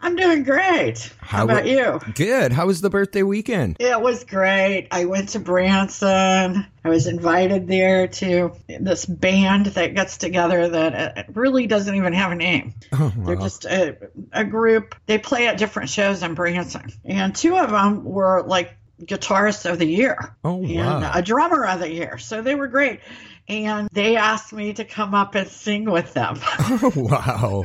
I'm doing great. How, about you? Good. How was the birthday weekend? It was great. I went to Branson. I was invited there to this band that gets together that uh, really doesn't even have a name. Oh, wow. They're just a, a group. They play at different shows in Branson. And two of them were like guitarist of the year Oh, and wow. a drummer of the year. So they were great. And they asked me to come up and sing with them. wow.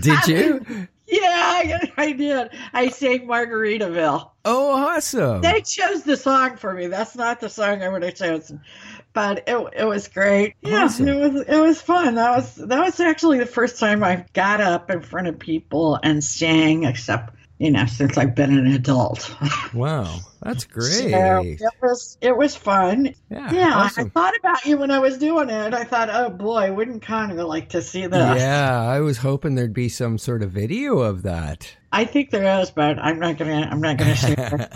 Did you? Yeah, I did. I sang Margaritaville. Oh, awesome. They chose the song for me. That's not the song I would have chosen, but it it was great. Yeah, Awesome. it was it was fun. That was that was actually the first time I got up in front of people and sang, except you know since I've been an adult. Wow. That's great. So it was it was fun. yeah. Yeah, I thought about you when I was doing it. I thought, oh boy, wouldn't Connor like to see this? Yeah, I was hoping there'd be some sort of video of that. I think there is, but I'm not gonna I'm not gonna share.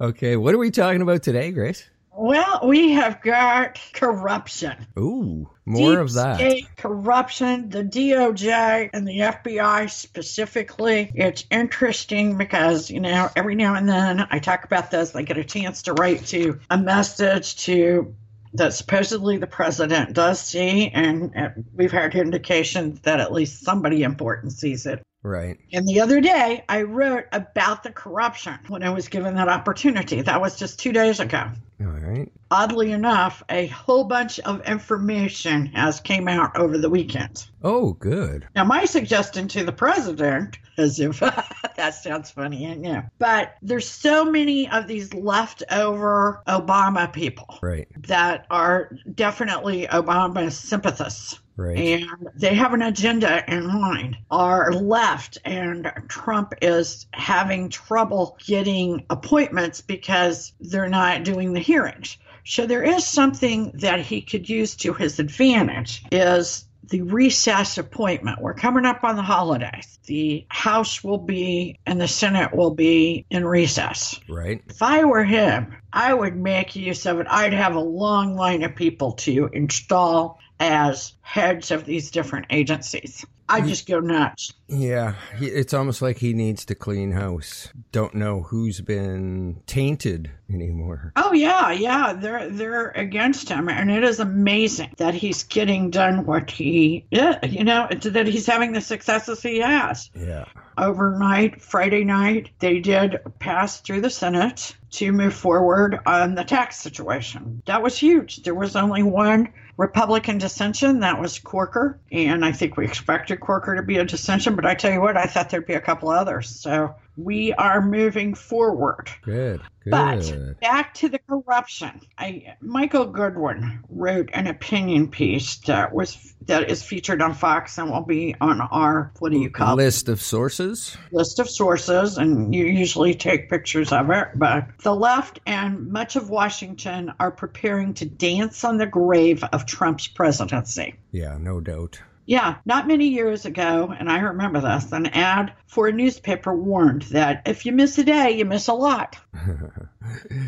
okay, what are we talking about today, Grace? Well, we have got corruption. Ooh, more Deep of that. State corruption, the DOJ and the FBI specifically. It's interesting because, you know, every now and then I talk about this, I get a chance to write to a message to that supposedly the president does see, and uh, we've had indications that at least somebody important sees it. Right. And the other day, I wrote about the corruption when I was given that opportunity. That was just two days ago All right. oddly enough, a whole bunch of information has came out over the weekend. Oh, good. Now, my suggestion to the president, as if that sounds funny, I know, but there's so many of these leftover Obama people Right. that are definitely Obama sympathists. Right. And they have an agenda in mind, are left, and Trump is having trouble getting appointments because they're not doing the hearings. So there is something that he could use to his advantage is the recess appointment. We're coming up on the holidays. The House will be and the Senate will be in recess. Right. If I were him, I would make use of it. I'd have a long line of people to install as heads of these different agencies. I'd just go nuts. Yeah, it's almost like he needs to clean house. Don't know who's been tainted anymore. Oh yeah, yeah, they're they're against him, and it is amazing that he's getting done what he, yeah, you know, that he's having the successes he has. Yeah. Overnight, Friday night, they did pass through the Senate to move forward on the tax situation. That was huge. There was only one Republican dissension, that was Corker, and I think we expected Corker to be a dissension, but I tell you what, I thought there'd be a couple others. So we are moving forward. Good. Good. But back to the corruption. I Michael Goodwin wrote an opinion piece that was that is featured on Fox and will be on our what do you call it? List of sources. list of sources, and you usually take pictures of it. But the left and much of Washington are preparing to dance on the grave of Trump's presidency. Yeah, no doubt. Yeah, not many years ago, and I remember this, an ad for a newspaper warned that if you miss a day, you miss a lot.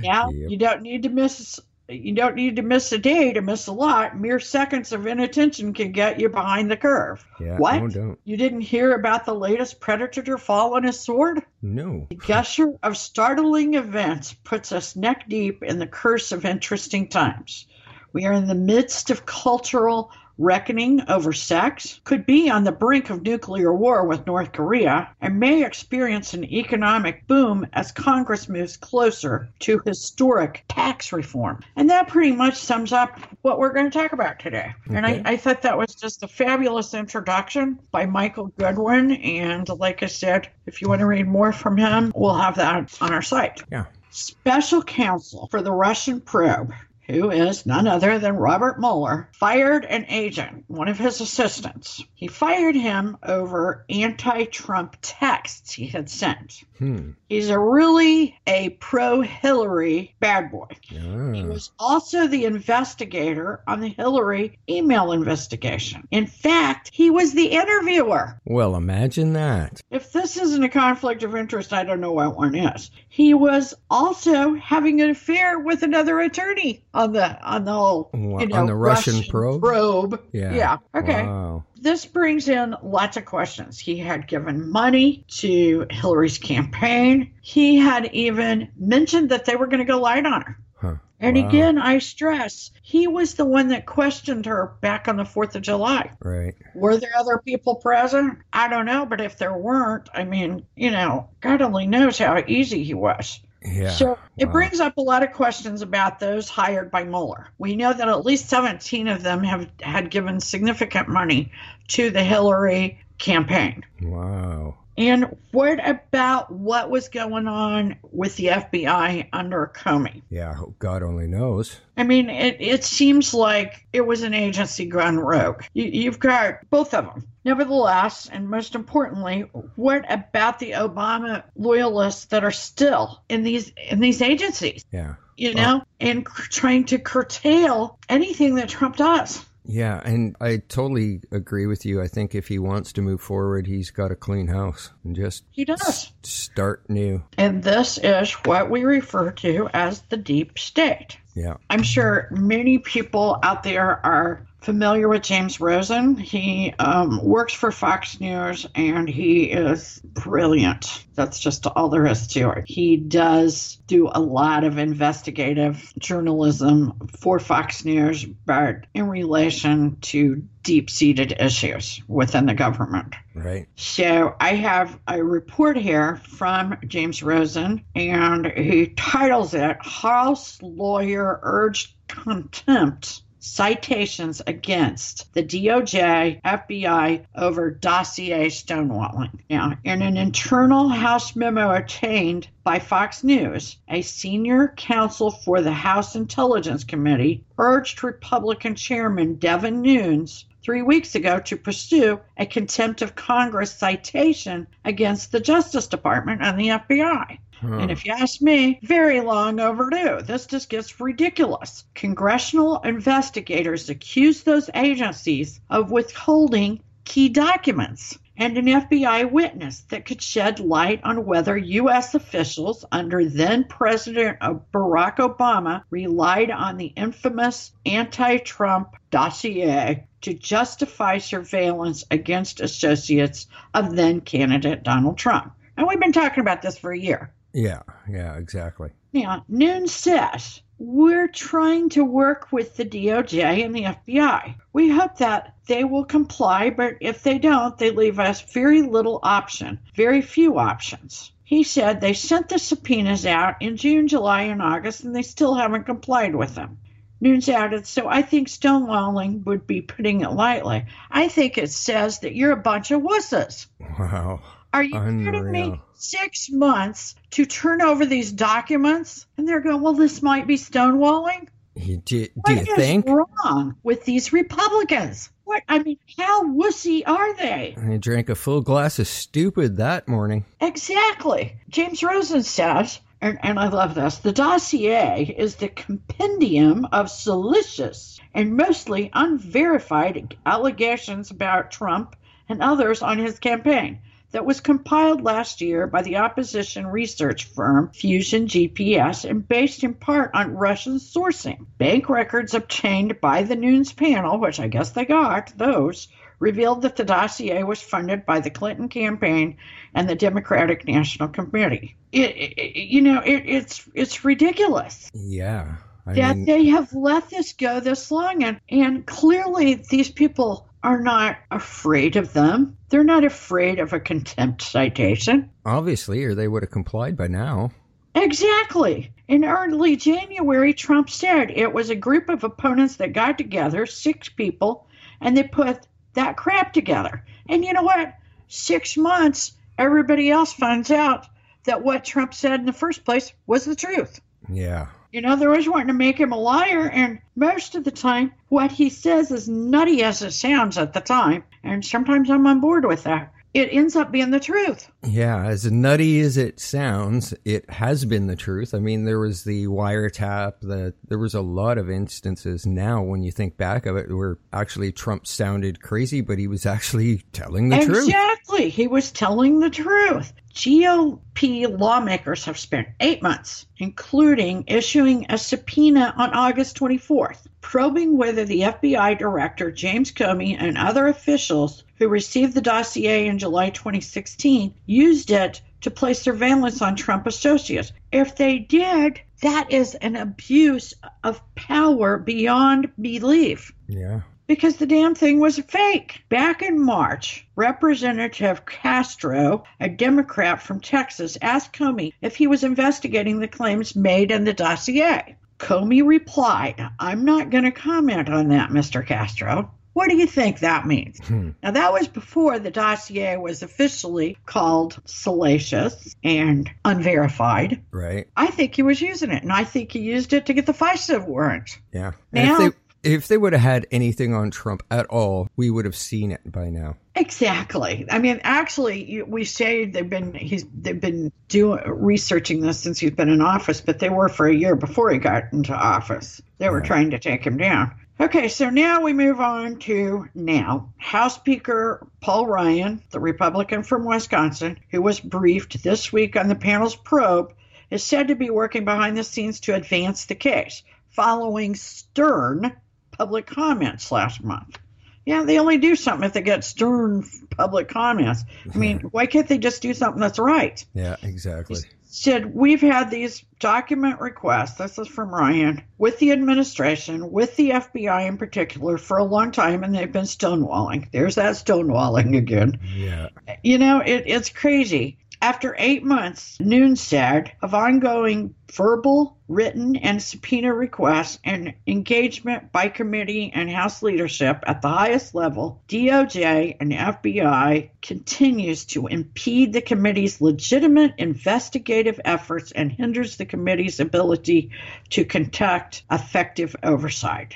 Yeah, Yep. you don't need to miss you don't need to miss a day to miss a lot. Mere seconds of inattention can get you behind the curve. Yeah, what? no doubt. You didn't hear about the latest predator to fall on his sword? No. The gusher of startling events puts us neck deep in the curse of interesting times. We are in the midst of cultural reckoning over sex, could be on the brink of nuclear war with North Korea, and may experience an economic boom as Congress moves closer to historic tax reform. And that pretty much sums up what we're going to talk about today. Okay. And I, I thought that was just a fabulous introduction by Michael Goodwin. And like I said, if you want to read more from him, we'll have that on our site. Yeah. Special counsel for the Russian probe who is none other than Robert Mueller, fired an agent, one of his assistants. He fired him over anti Trump texts he had sent. Hmm. He's a really a pro Hillary bad boy. He was also the investigator on the Hillary email investigation. In fact, he was the interviewer. Well, imagine that. If this isn't a conflict of interest, I don't know what one is. He was also having an affair with another attorney on the on the whole you know, on the Russian, Russian probe. Probe. Yeah. Yeah. Okay. Wow this brings in lots of questions. He had given money to Hillary's campaign. He had even mentioned that they were going to go light on her. Huh. And wow. again, I stress, he was the one that questioned her back on the 4th of July. Right. Were there other people present? I don't know, but if there weren't, I mean, you know, God only knows how easy he was. Yeah. So it brings up a lot of questions about those hired by Mueller. We know that at least 17 of them have had given significant money to the Hillary campaign. Wow. And what about what was going on with the FBI under Comey? Yeah, God only knows. I mean, it, it seems like it was an agency gone rogue. You, you've got both of them. Nevertheless, and most importantly, what about the Obama loyalists that are still in these in these agencies? Yeah. You know, and trying to curtail anything that Trump does. Yeah, and I totally agree with you. I think if he wants to move forward, he's got to clean house and just he does s- start new. And this is what we refer to as the deep state. Yeah. I'm sure many people out there are familiar with James Rosen. He um, works for Fox News and he is brilliant. That's just all there is to it. He does do a lot of investigative journalism for Fox News, but in relation to deep seated issues within the government. Right. So I have a report here from James Rosen, and he titles it House Lawyer Urged Contempt citations against the DOJ, FBI over dossier stonewalling. Now, in an internal House memo obtained by Fox News, a senior counsel for the House Intelligence Committee urged Republican Chairman Devin Nunes three weeks ago to pursue a contempt of Congress citation against the Justice Department and the FBI. Huh. And if you ask me, very long overdue. This just gets ridiculous. Congressional investigators accuse those agencies of withholding key documents and an FBI witness that could shed light on whether U.S. officials under then President Barack Obama relied on the infamous anti Trump dossier to justify surveillance against associates of then candidate Donald Trump. And we've been talking about this for a year. Yeah, yeah, exactly. Yeah, Nunes says we're trying to work with the DOJ and the FBI. We hope that they will comply, but if they don't, they leave us very little option, very few options. He said they sent the subpoenas out in June, July, and August, and they still haven't complied with them. Nunes added, so I think stonewalling would be putting it lightly. I think it says that you're a bunch of wusses. Wow. Are you Unreal. kidding me? Six months to turn over these documents, and they're going, "Well, this might be stonewalling." Do, do what you think wrong with these Republicans? What I mean, how wussy are they? I drank a full glass of stupid that morning. Exactly. James Rosen says, and, and I love this. The dossier is the compendium of salacious and mostly unverified allegations about Trump and others on his campaign that was compiled last year by the opposition research firm Fusion GPS and based in part on Russian sourcing. Bank records obtained by the Nunes panel, which I guess they got, those, revealed that the dossier was funded by the Clinton campaign and the Democratic National Committee. It, it you know, it, it's it's ridiculous. Yeah. I that mean, they have let this go this long and and clearly these people are not afraid of them. They're not afraid of a contempt citation. obviously, or they would have complied by now. Exactly. In early January, Trump said it was a group of opponents that got together, six people, and they put that crap together. And you know what? Six months, everybody else finds out that what Trump said in the first place was the truth. Yeah. You know, they're always wanting to make him a liar, and most of the time, what he says, is nutty as it sounds at the time, and sometimes I'm on board with that, it ends up being the truth. Yeah, as nutty as it sounds, it has been the truth. I mean, there was the wiretap, the there was a lot of instances now when you think back of it where actually Trump sounded crazy, but he was actually telling the truth. exactly. He was telling the truth. GOP lawmakers have spent eight months, including issuing a subpoena on August 24th, probing whether the FBI director James Comey and other officials who received the dossier in July 2016 used it to place surveillance on Trump associates. If they did, that is an abuse of power beyond belief Yeah. because the damn thing was fake. Back in March, Representative Castro, a Democrat from Texas, asked Comey if he was investigating the claims made in the dossier. Comey replied, I'm not going to comment on that, Mr. Castro. What do you think that means? Hmm. Now, that was before the dossier was officially called salacious and unverified. Right. I think he was using it, and I think he used it to get the FISA warrant. Yeah. And Now- if they if they would have had anything on Trump at all, we would have seen it by now. Exactly. I mean, actually, we say they've been he's they've been doing researching this since he's been in office, but they were for a year before he got into office. They were Right. trying to take him down. Okay, so now we move on to now. House Speaker Paul Ryan, the Republican from Wisconsin, who was briefed this week on the panel's probe, is said to be working behind the scenes to advance the case, following stern public comments last month. Yeah, they only do something if they get stern public comments. I mean, why can't they just do something that's right? Yeah, exactly. Said, we've had these document requests, this is from Ryan, with the administration, with the FBI in particular, for a long time, and they've been stonewalling. There's that stonewalling again. Yeah. You know, it, it's crazy. After eight months, Nunes said, of ongoing verbal, written, and subpoena requests and engagement by committee and House leadership at the highest level, DOJ and FBI continues to impede the committee's legitimate investigative efforts and hinders the committee's ability to conduct effective oversight.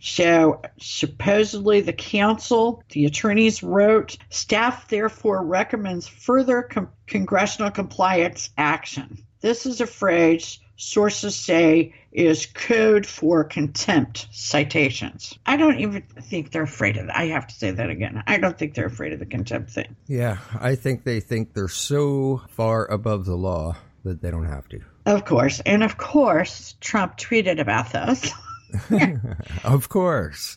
So supposedly the council, the attorneys wrote, staff therefore recommends further com- congressional compliance action. This is a phrase sources say is code for contempt citations. I don't even think they're afraid of that. I have to say that again. I don't think they're afraid of the contempt thing. Yeah, I think they think they're so far above the law that they don't have to. Of course. And of course, Trump tweeted about this. of course.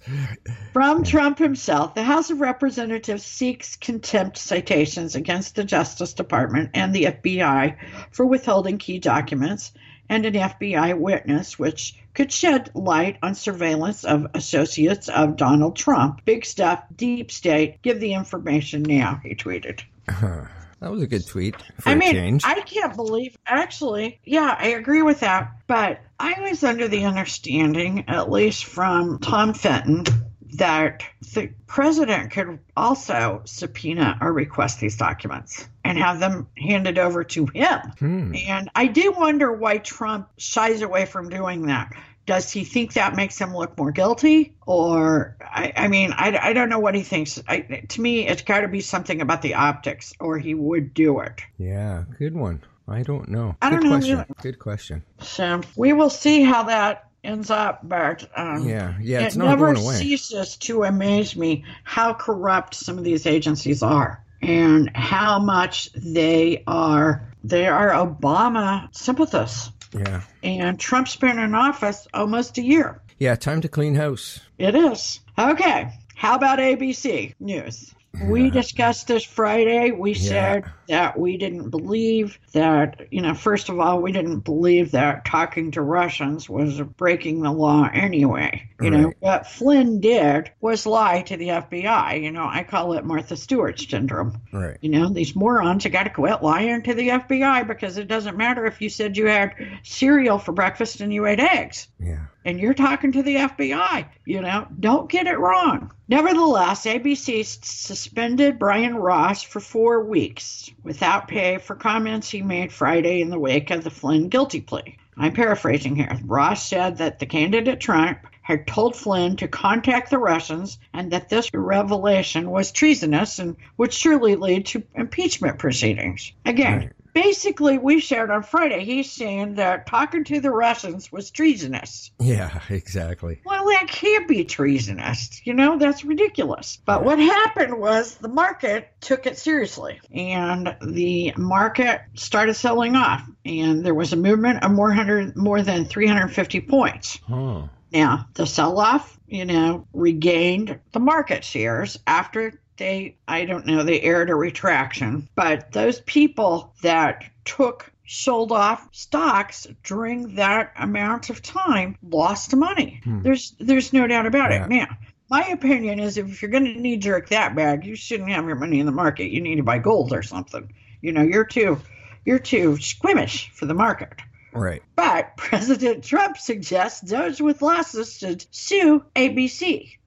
From Trump himself, the House of Representatives seeks contempt citations against the Justice Department and the FBI for withholding key documents and an FBI witness, which could shed light on surveillance of associates of Donald Trump. Big stuff, deep state. Give the information now, he tweeted. That was a good tweet for I a mean, change. I can't believe, actually, yeah, I agree with that. But I was under the understanding, at least from Tom Fitton, that the president could also subpoena or request these documents and have them handed over to him. Hmm. And I do wonder why Trump shies away from doing that. Does he think that makes him look more guilty? Or, I, I mean, I, I don't know what he thinks. I, to me, it's got to be something about the optics, or he would do it. Yeah, good one. I don't know. I good don't know, question. Good question. So we will see how that ends up, but um, Yeah, yeah, it's it never ceases to amaze me how corrupt some of these agencies are and how much they are they are Obama sympathists. Yeah. And Trump's been in office almost a year. Yeah, time to clean house. It is. Okay. How about ABC News? We discussed this Friday. We Yeah. said that we didn't believe that, you know, first of all, we didn't believe that talking to Russians was breaking the law anyway. You know, what Flynn did was lie to the FBI. You know, I call it Martha Stewart syndrome. Right. You know, these morons have got to quit lying to the FBI because it doesn't matter if you said you had cereal for breakfast and you ate eggs Yeah. and you're talking to the FBI. You know, don't get it wrong. Nevertheless, ABC s- suspended Brian Ross for four weeks without pay for comments he made Friday in the wake of the Flynn guilty plea. I'm paraphrasing here. Ross said that the candidate Trump had told Flynn to contact the Russians and that this revelation was treasonous and would surely lead to impeachment proceedings. Again. Basically, we shared on Friday, he's saying that talking to the Russians was treasonous. Yeah, exactly. Well, that can't be treasonous. You know, that's ridiculous. But what happened was the market took it seriously and the market started selling off and there was a movement of more hundred more than 350 points. Huh. Now, the sell off, you know, regained the market shares after they, I don't know, they aired a retraction. But those people that took sold off stocks during that amount of time lost money. Hmm. There's there's no doubt about Yeah. it. Now, my opinion is if you're going to knee jerk that bad, you shouldn't have your money in the market. You need to buy gold or something. You know, you're too you're too squeamish for the market. Right. But President Trump suggests those with losses should sue ABC.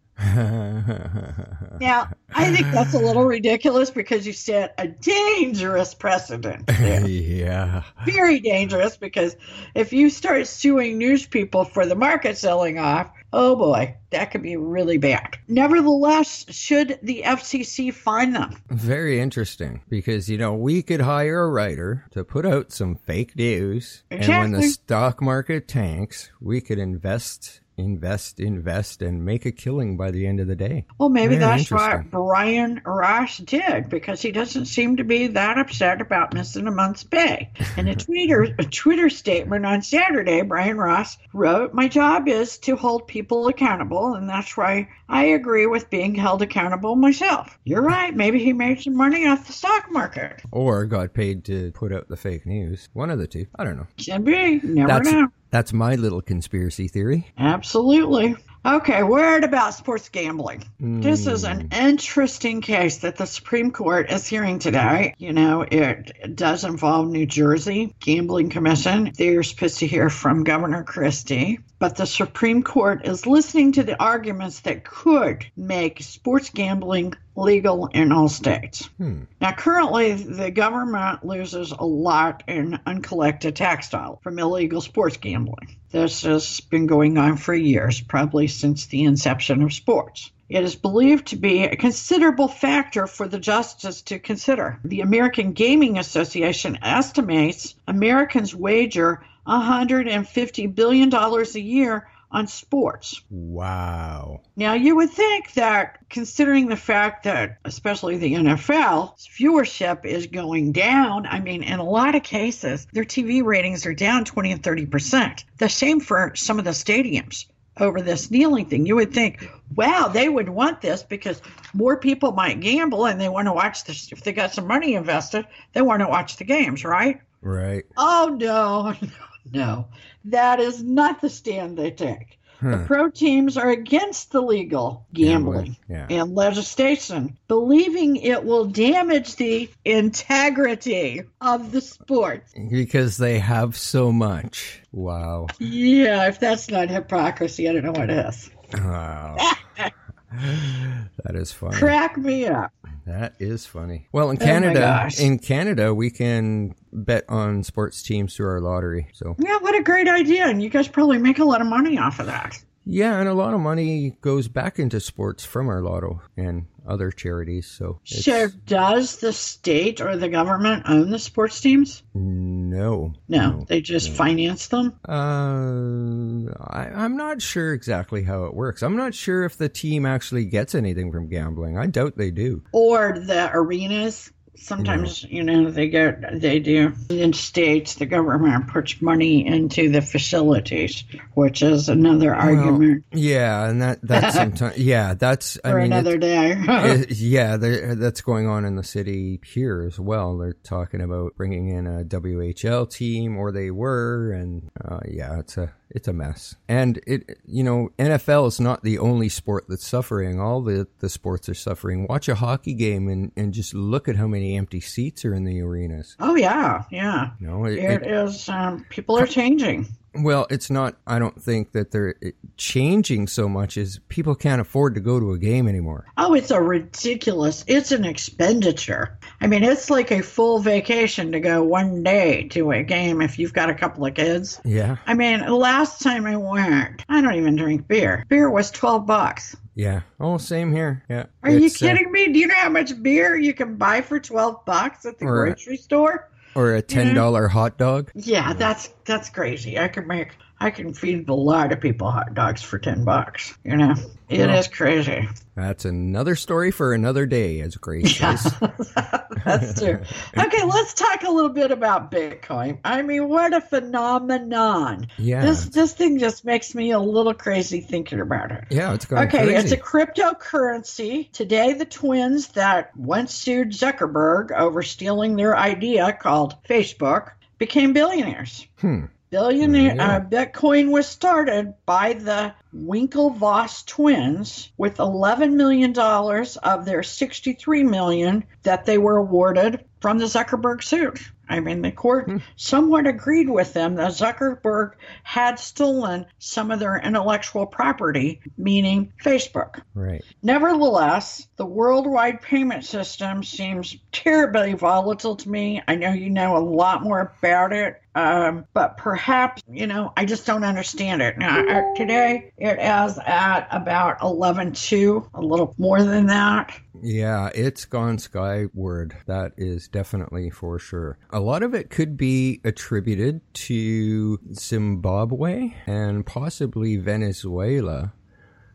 Now, I think that's a little ridiculous because you set a dangerous precedent. there. yeah. Very dangerous because if you start suing news people for the market selling off, oh boy, that could be really bad. Nevertheless, should the FCC fine them? Very interesting because, you know, we could hire a writer to put out some fake news. And when the stock market tanks, we could invest, invest, invest, and make a killing by the end of the day. Well, maybe Very that's what. Brian Ross did because he doesn't seem to be that upset about missing a month's pay. In a Twitter a Twitter statement on Saturday, Brian Ross wrote, "My job is to hold people accountable, and that's why I agree with being held accountable myself." You're right. Maybe he made some money off the stock market. Or got paid to put out the fake news. One of the two. I don't know. Can be. Never That's know. That's my little conspiracy theory. Absolutely. Okay, word about sports gambling. This is an Hmm. interesting case that the Supreme Court is hearing today. You know, it does involve New Jersey Gambling Commission. They're supposed to hear from Governor Christie. But the Supreme Court is listening to the arguments that could make sports gambling legal in all states. Hmm. Now, currently, the government loses a lot in uncollected tax dollars from illegal sports gambling. This has been going on for years, probably since the inception of sports. It is believed to be a considerable factor for the justice to consider. The American Gaming Association estimates Americans wager $150 billion a year on sports. Wow. Now, you would think that considering the fact that, especially the NFL, viewership is going down, I mean, in a lot of cases, their TV ratings are down 20 and 30%. The same for some of the stadiums over this kneeling thing. You would think, wow, they would want this because more people might gamble and they want to watch this. If they got some money invested, they want to watch the games, right? Right. Oh, no, no. That is not the stand they take. The hmm. pro teams are against the legal gambling Yeah. and legislation, believing it will damage the integrity of the sport. Because they have so much. Wow. Yeah, if that's not hypocrisy, I don't know what is. Wow. that is funny. Crack me up. That is funny. Well, in Oh Canada, gosh. in Canada, we can bet on sports teams through our lottery. So Yeah, what a great idea. And you guys probably make a lot of money off of that. Yeah, and a lot of money goes back into sports from our lotto and other charities. So So, does the state or the government own the sports teams? no, No, they just finance them. Uh, I, I'm not sure exactly how it works. I'm not sure if the team actually gets anything from gambling. I doubt they do. or the arenas Sometimes, you know, they get, they do. In states, the government puts money into the facilities, which is another argument yeah, and that that's sometimes yeah, that's I for mean another day. it- yeah, that's going on in the city here as well. They're talking about bringing in a WHL team, or they were, and uh, yeah, it's a it's a mess. And it, you know, NFL is not the only sport that's suffering. All the the sports are suffering. Watch a hockey game and and just look at how many empty seats are in the arenas. oh, yeah, yeah. You know, it, It it- is, um, people are changing. Well, it's not. I don't think that they're changing so much as people can't afford to go to a game anymore. Oh, it's a ridiculous. It's an expenditure. I mean, it's like a full vacation to go one day to a game if you've got a couple of kids. Yeah, I mean, last time I went, I don't even drink beer. Beer was 12 bucks. yeah. Oh, same here. Yeah. Are you It's, uh, kidding me? Do you know how much beer you can buy for 12 bucks at the grocery store? Or a mm-hmm. ten dollar hot dog. Yeah, that's that's crazy. I could make I can feed a lot of people hot dogs for 10 bucks, you know. It is Well. crazy. That's another story for another day, as Grace says. That's true. Okay, let's talk a little bit about Bitcoin. I mean, what a phenomenon. Yeah. This this thing just makes me a little crazy thinking about it. yeah, it's gone Okay, crazy. it's a cryptocurrency. Today, the twins that once sued Zuckerberg over stealing their idea called Facebook became billionaires. Hmm. Billionaire Yeah. uh, Bitcoin was started by the Winklevoss twins with 11 million dollars of their 63 million that they were awarded from the Zuckerberg suit. I mean, the court somewhat agreed with them that Zuckerberg had stolen some of their intellectual property, meaning Facebook. Right. Nevertheless, the worldwide payment system seems terribly volatile to me. I know you know a lot more about it, um, but perhaps, you know, I just don't understand it. Now, uh, today it is at about 11.2, a little more than that. Yeah, it's gone skyward. That is definitely for sure. A lot of it could be attributed to Zimbabwe and possibly Venezuela.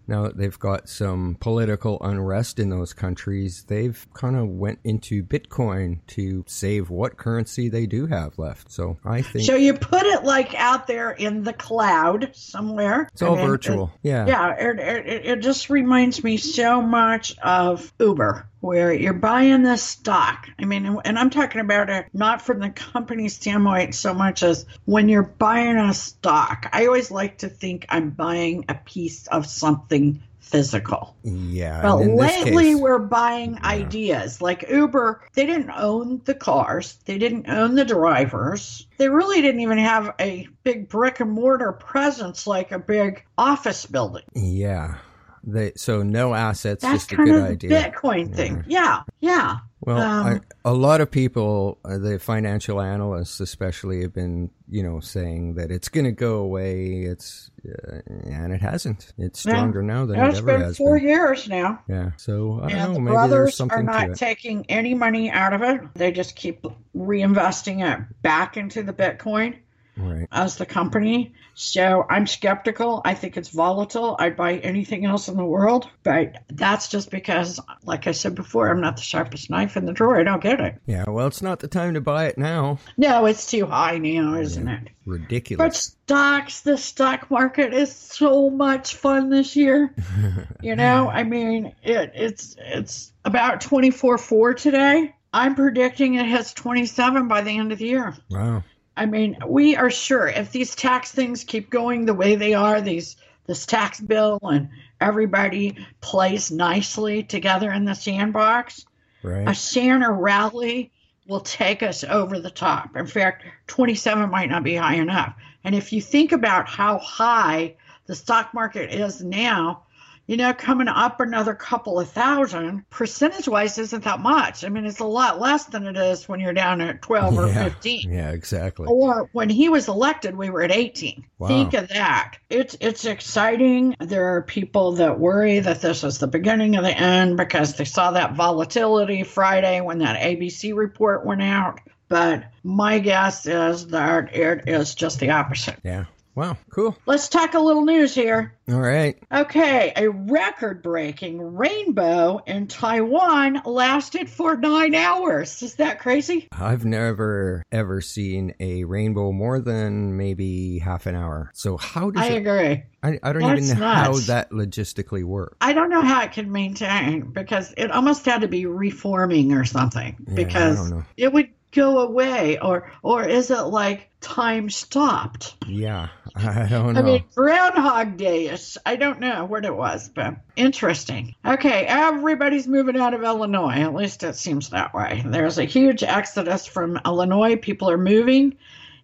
Now that they've got some political unrest in those countries, they've kind of went into Bitcoin to save what currency they do have left. So I think So you put it like out there in the cloud somewhere. it's all mean, virtual. yeah. Yeah, it, it, it just reminds me so much of Uber, where you're buying this stock. I mean, and I'm talking about it not from the company standpoint so much as when you're buying a stock. I always like to think I'm buying a piece of something physical. Yeah. But and in this lately, case- we're buying ideas. Like Uber, they didn't own the cars, they didn't own the drivers. They really didn't even have a big brick and mortar presence like a big office building. Yeah. They so no assets, That's just a kind good of idea. Bitcoin thing. Yeah, yeah. Well, Um, I, a lot of people, uh, the financial analysts especially, have been, you know, saying that it's going to go away. It's uh, and it hasn't. It's Yeah. stronger now than It's it ever has been four been. years now. Yeah. So I don't And know. the Maybe there's brothers are not taking any money out of it. They just keep reinvesting it back into the Bitcoin. Right. as the company. So I'm skeptical. I think it's volatile. I'd buy anything else in the world. But that's just because, like I said before, I'm not the sharpest knife in the drawer. I don't get it. Yeah. Well, it's not the time to buy it now. No, it's too high now, isn't it? Ridiculous. But stocks, the stock market is so much fun this year. you know, I mean, it, it's it's about twenty four four today. I'm predicting it hits 27 by the end of the year. wow. I mean, we are sure if these tax things keep going the way they are, these this tax bill and everybody plays nicely together in the sandbox, a Right. Santa rally will take us over the top. In fact, 27 might not be high enough. And if you think about how high the stock market is now, you know, coming up another couple of thousand, percentage wise isn't that much. I mean, it's a lot less than it is when you're down at 12 or yeah. 15. Yeah. Exactly. Or when he was elected, we were at 18. Wow. Think of that. It's it's exciting. There are people that worry that this is the beginning of the end because they saw that volatility Friday when that ABC report went out. But my guess is that it is just the opposite. Yeah. Wow, cool. Let's talk a little news here. All right. Okay, a record breaking rainbow in Taiwan lasted for nine hours. Is that crazy? I've never ever seen a rainbow more than maybe half an hour. So how does I it? agree. I, I don't That's even know how that logistically works. I don't know how it can maintain because it almost had to be reforming or something Yeah, I because don't know. it would go away or or is it like time stopped? Yeah, I don't know. I mean, Groundhog Day is, I don't know what it was, but interesting. Okay, everybody's moving out of Illinois. At least it seems that way. There's a huge exodus from Illinois. People are moving.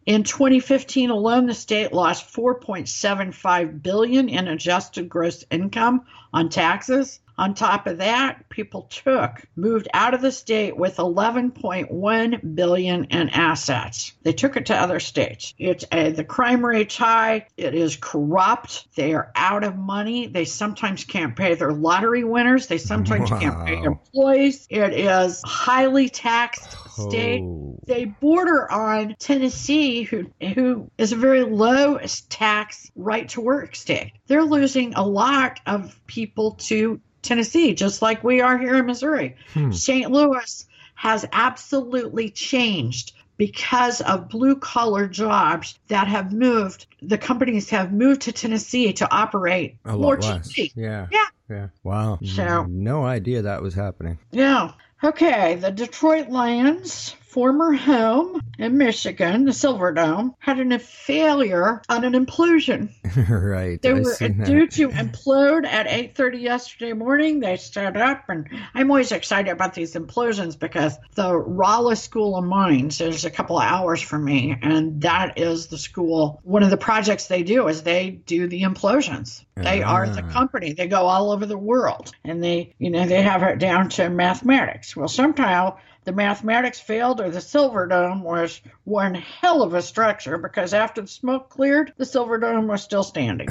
In 2015 alone, the state lost 4.75 billion in adjusted gross income on taxes. On top of that, people took, moved out of the state with 11.1 billion in assets. They took it to other states. It's uh, the crime rate's high. It is corrupt. They are out of money. They sometimes can't pay their lottery winners. They sometimes can't pay employees. It is highly taxed state Oh. they border on Tennessee, who who is a very low tax right to work state. They're losing a lot of people to Tennessee, just like we are here in Missouri. Hmm. St. Louis has absolutely changed because of blue collar jobs that have moved. The companies have moved to Tennessee to operate a more cheaply. Yeah. Yeah. Yeah. Wow. So- no idea that was happening. Yeah. Okay. The Detroit Lions, former home in Michigan, the Silver Dome, had an, a failure on an implosion. right. They I were due to implode at 8:30 yesterday morning. They stood up, and I'm always excited about these implosions because the Rolla School of Mines is a couple of hours from me, and that is the school. One of the projects they do is they do the implosions. They are the Ah. company. They go all over the world, and they, you know, they have it down to mathematics. Well, somehow the mathematics failed, or the Silver Dome was one hell of a structure because after the smoke cleared, the Silver Dome was still standing.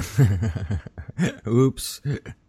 Oops.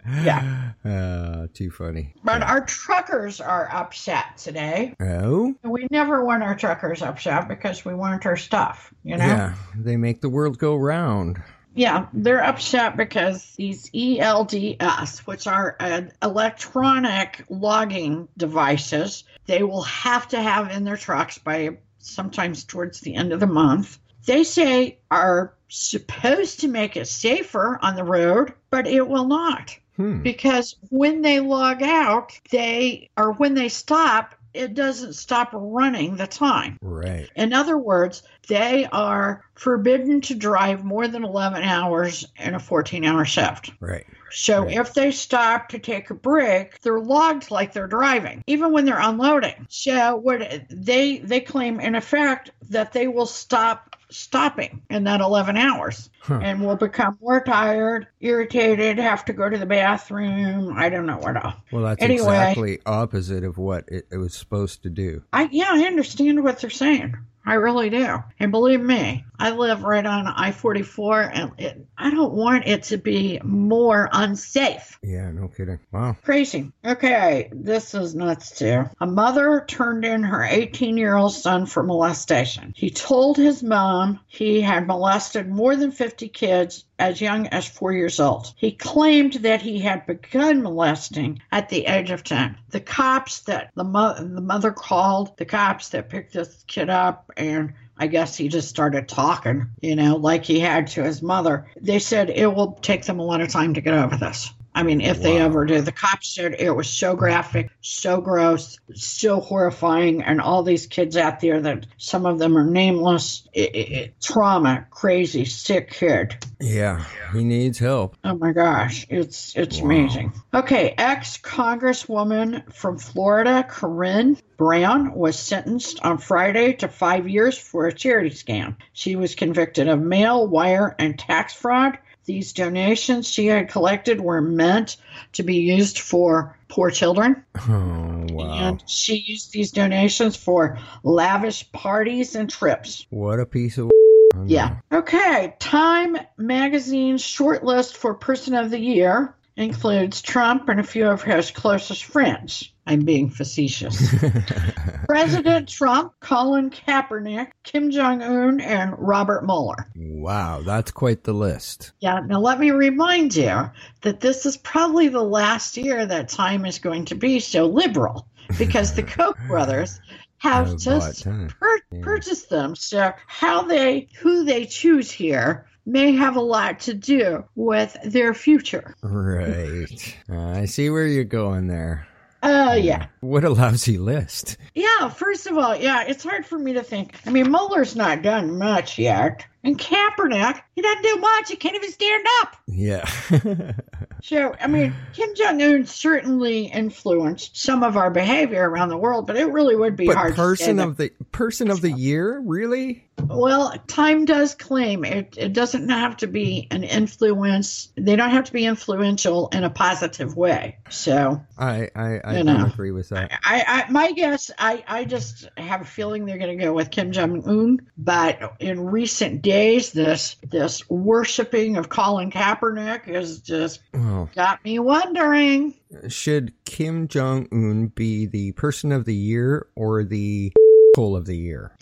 Yeah. Uh, too funny. But our truckers are upset today. Oh? We never want our truckers upset because we want our stuff, you know? Yeah. They make the world go round. Yeah, they're upset because these ELDS, which are uh, electronic logging devices, they will have to have in their trucks by sometimes towards the end of the month. They say are supposed to make it safer on the road, but it will not Hmm. because when they log out, they or when they stop, it doesn't stop running the time. Right. In other words, they are forbidden to drive more than 11 hours in a 14 hour shift. Right. So Right. if they stop to take a break, they're logged like they're driving, even when they're unloading. So what they they claim in effect that they will stop stopping in that 11 hours Huh. and will become more tired, irritated, have to go to the bathroom. I don't know what else. Well, that's Anyway. exactly opposite of what it, it was supposed to do. I yeah, I understand what they're saying. I really do. And believe me, I live right on I 44 and it, I don't want it to be more unsafe. Yeah, no kidding. Wow. Crazy. Okay, this is nuts too. A mother turned in her 18 year old son for molestation. He told his mom he had molested more than 50 kids as young as four years old. He claimed that he had begun molesting at the age of 10. The cops that the, mo- the mother called, the cops that picked this kid up, and I guess he just started talking, you know, like he had to his mother. They said it will take them a lot of time to get over this. I mean, if they ever do. The cops said it was so graphic, so gross, so horrifying, and all these kids out there that some of them are nameless. It, it- trauma, crazy, sick kid. Yeah, he needs help. Oh my gosh, it's it's Wow. amazing. Okay, ex Congresswoman from Florida, Corrine Brown, was sentenced on Friday to five years for a charity scam. She was convicted of mail, wire, and tax fraud. These donations she had collected were meant to be used for poor children. Oh, wow. And she used these donations for lavish parties and trips. What a piece of. Yeah. Okay. Time magazine shortlist for Person of the Year includes Trump and a few of his closest friends. I'm being facetious. President Trump, Colin Kaepernick, Kim Jong un, and Robert Mueller. Wow, that's quite the list. Yeah, now let me remind you that this is probably the last year that time is going to be so liberal because the Koch brothers have just pur- Yeah. purchased them. So how they who they choose here may have a lot to do with their future. Right. Uh, I see where you're going there. Uh yeah. What a lousy list. Yeah, first of all, yeah, it's hard for me to think. I mean, Mueller's not done much yet. And Kaepernick, he doesn't do much. He can't even stand up. Yeah. So, I mean, Kim Jong un certainly influenced some of our behavior around the world, but it really would be but hard person of the person of the year, really? Well, time does claim it, it doesn't have to be an influence. They don't have to be influential in a positive way. So, I I, I You don't know. agree with that. I, I my guess, I, I just have a feeling they're going to go with Kim Jong Un. But in recent days, this this worshiping of Colin Kaepernick has just Well, got me wondering. should Kim Jong Un be the person of the year or the hole of the year?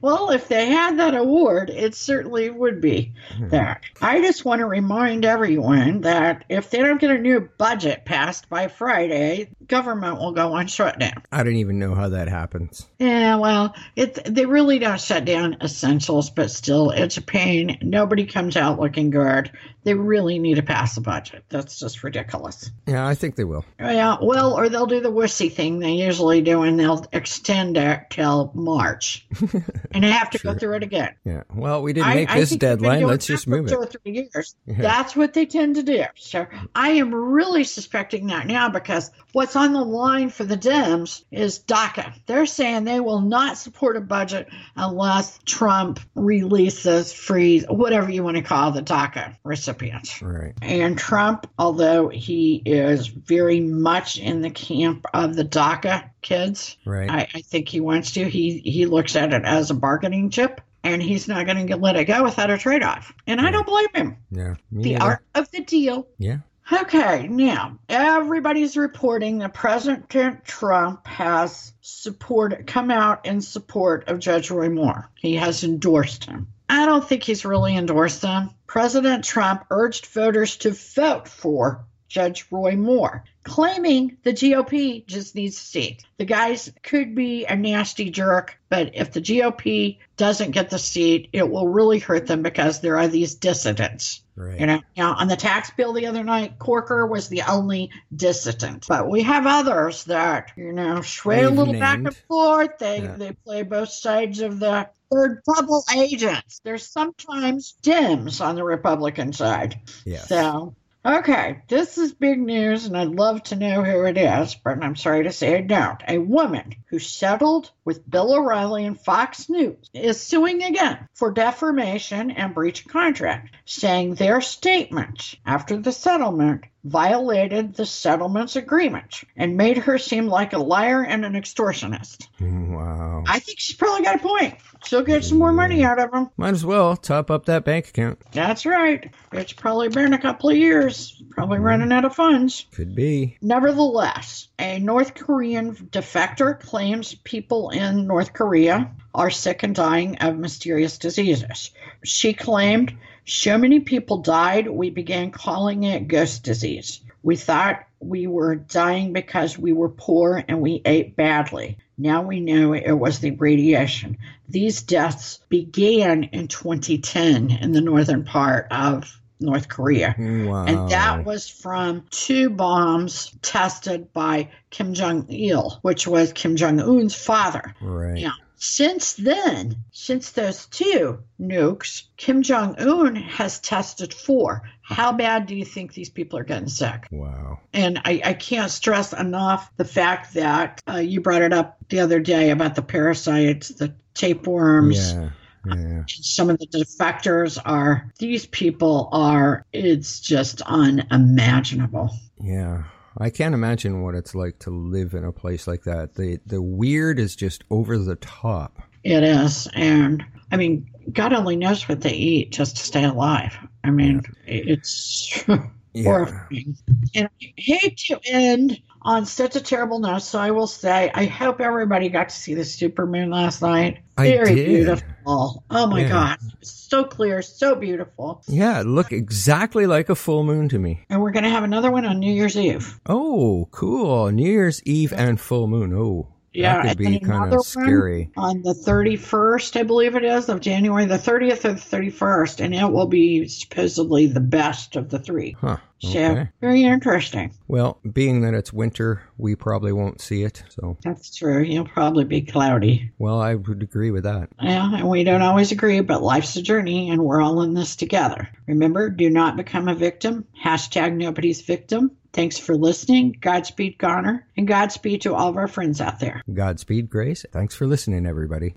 Well, if they had that award, it certainly would be hmm. that. I just want to remind everyone that if they don't get a new budget passed by Friday, government will go on shutdown. I don't even know how that happens. Yeah, well, it they really don't shut down essentials, but still, it's a pain. Nobody comes out looking good. They really need to pass a budget. That's just ridiculous. Yeah, I think they will. Yeah, well, or they'll do the wussy thing they usually do, and they'll extend it till March, and have to go through it again. Yeah. Well, we didn't I- make I this deadline. Let's just move two or three years. Yeah. That's what they tend to do. So I am really suspecting that now because what's on the line for the Dems is DACA. They're saying they will not support a budget unless Trump releases, frees, whatever you want to call the DACA recipients. Right. And Trump, although he is very much in the camp of the DACA kids, Right. I, I think he wants to. He he looks at it as a bargaining chip, and he's not going to let it go without a trade off. And I don't blame him. yeah. The art of the deal. Yeah. Okay, now everybody's reporting that President Trump has support come out in support of Judge Roy Moore. He has endorsed him. I don't think he's really endorsed him. President Trump urged voters to vote for Judge Roy Moore, claiming the GOP just needs a seat. The guys could be a nasty jerk, but if the GOP doesn't get the seat, it will really hurt them because there are these dissidents. Right. You know, now on the tax bill the other night, Corker was the only dissident, but we have others that you know sway a little back and forth. They Yeah. they play both sides of the. They're double agents. There's sometimes Dems on the Republican side. Yes. So, okay, this is big news, and I'd love to know who it is, but I'm sorry to say I don't. A woman who settled with Bill O'Reilly and Fox News is suing again for defamation and breach of contract, saying their statement after the settlement violated the settlement's agreement and made her seem like a liar and an extortionist. Wow. I think she's probably got a point. She'll get some more money out of him. Might as well top up that bank account. That's right. It's probably been a couple of years, probably mm-hmm. running out of funds. Could be. Nevertheless, a North Korean defector claims people in North Korea are sick and dying of mysterious diseases. She claimed, so many people died, we began calling it ghost disease. We thought we were dying because we were poor and we ate badly. Now we know it was the radiation. These deaths began in 2010 in the northern part of North Korea. Wow. And that was from two bombs tested by Kim Jong il, which was Kim Jong un's father. right. Yeah. Since then, since those two nukes, Kim Jong un has tested four. How bad do you think these people are getting sick? Wow. And I, I can't stress enough the fact that uh, you brought it up the other day about the parasites, the tapeworms Yeah. Yeah. some of the defectors are these people are it's just unimaginable Yeah. I can't imagine what it's like to live in a place like that. The the weird is just over the top. it is and i mean god only knows what they eat just to stay alive i mean it's Yeah. horrifying. And I hate to end on such a terrible note, so I will say I hope everybody got to see the supermoon last night. I Very did. beautiful. Oh my Yeah. god. So clear, so beautiful. Yeah, it looked exactly like a full moon to me. And we're gonna have another one on New Year's Eve. Oh, cool. New Year's Eve and full moon. Oh, Yeah, that could be kind of scary. on the 31st, I believe it is, of January, the 30th or the 31st, and it will be supposedly the best of the three. Huh. Okay. So, very interesting. Well, being that it's winter, we probably won't see it. So, That's true. You'll probably be cloudy. well, I would agree with that. Yeah, and we don't always agree, but life's a journey and we're all in this together. Remember, do not become a victim. Hashtag nobody's victim. Thanks for listening. Godspeed, Garner, and Godspeed to all of our friends out there. Godspeed, Grace. Thanks for listening, everybody.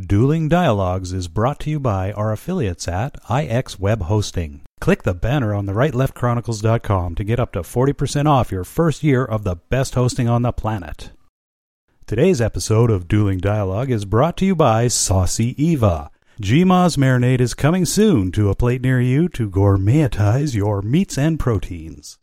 Dueling Dialogues is brought to you by our affiliates at IX Web Hosting. Click the banner on the rightleftchronicles.com to get up to 40% off your first year of the best hosting on the planet. Today's episode of Dueling Dialogue is brought to you by Saucy Eva. GMA's marinade is coming soon to a plate near you to gourmetize your meats and proteins.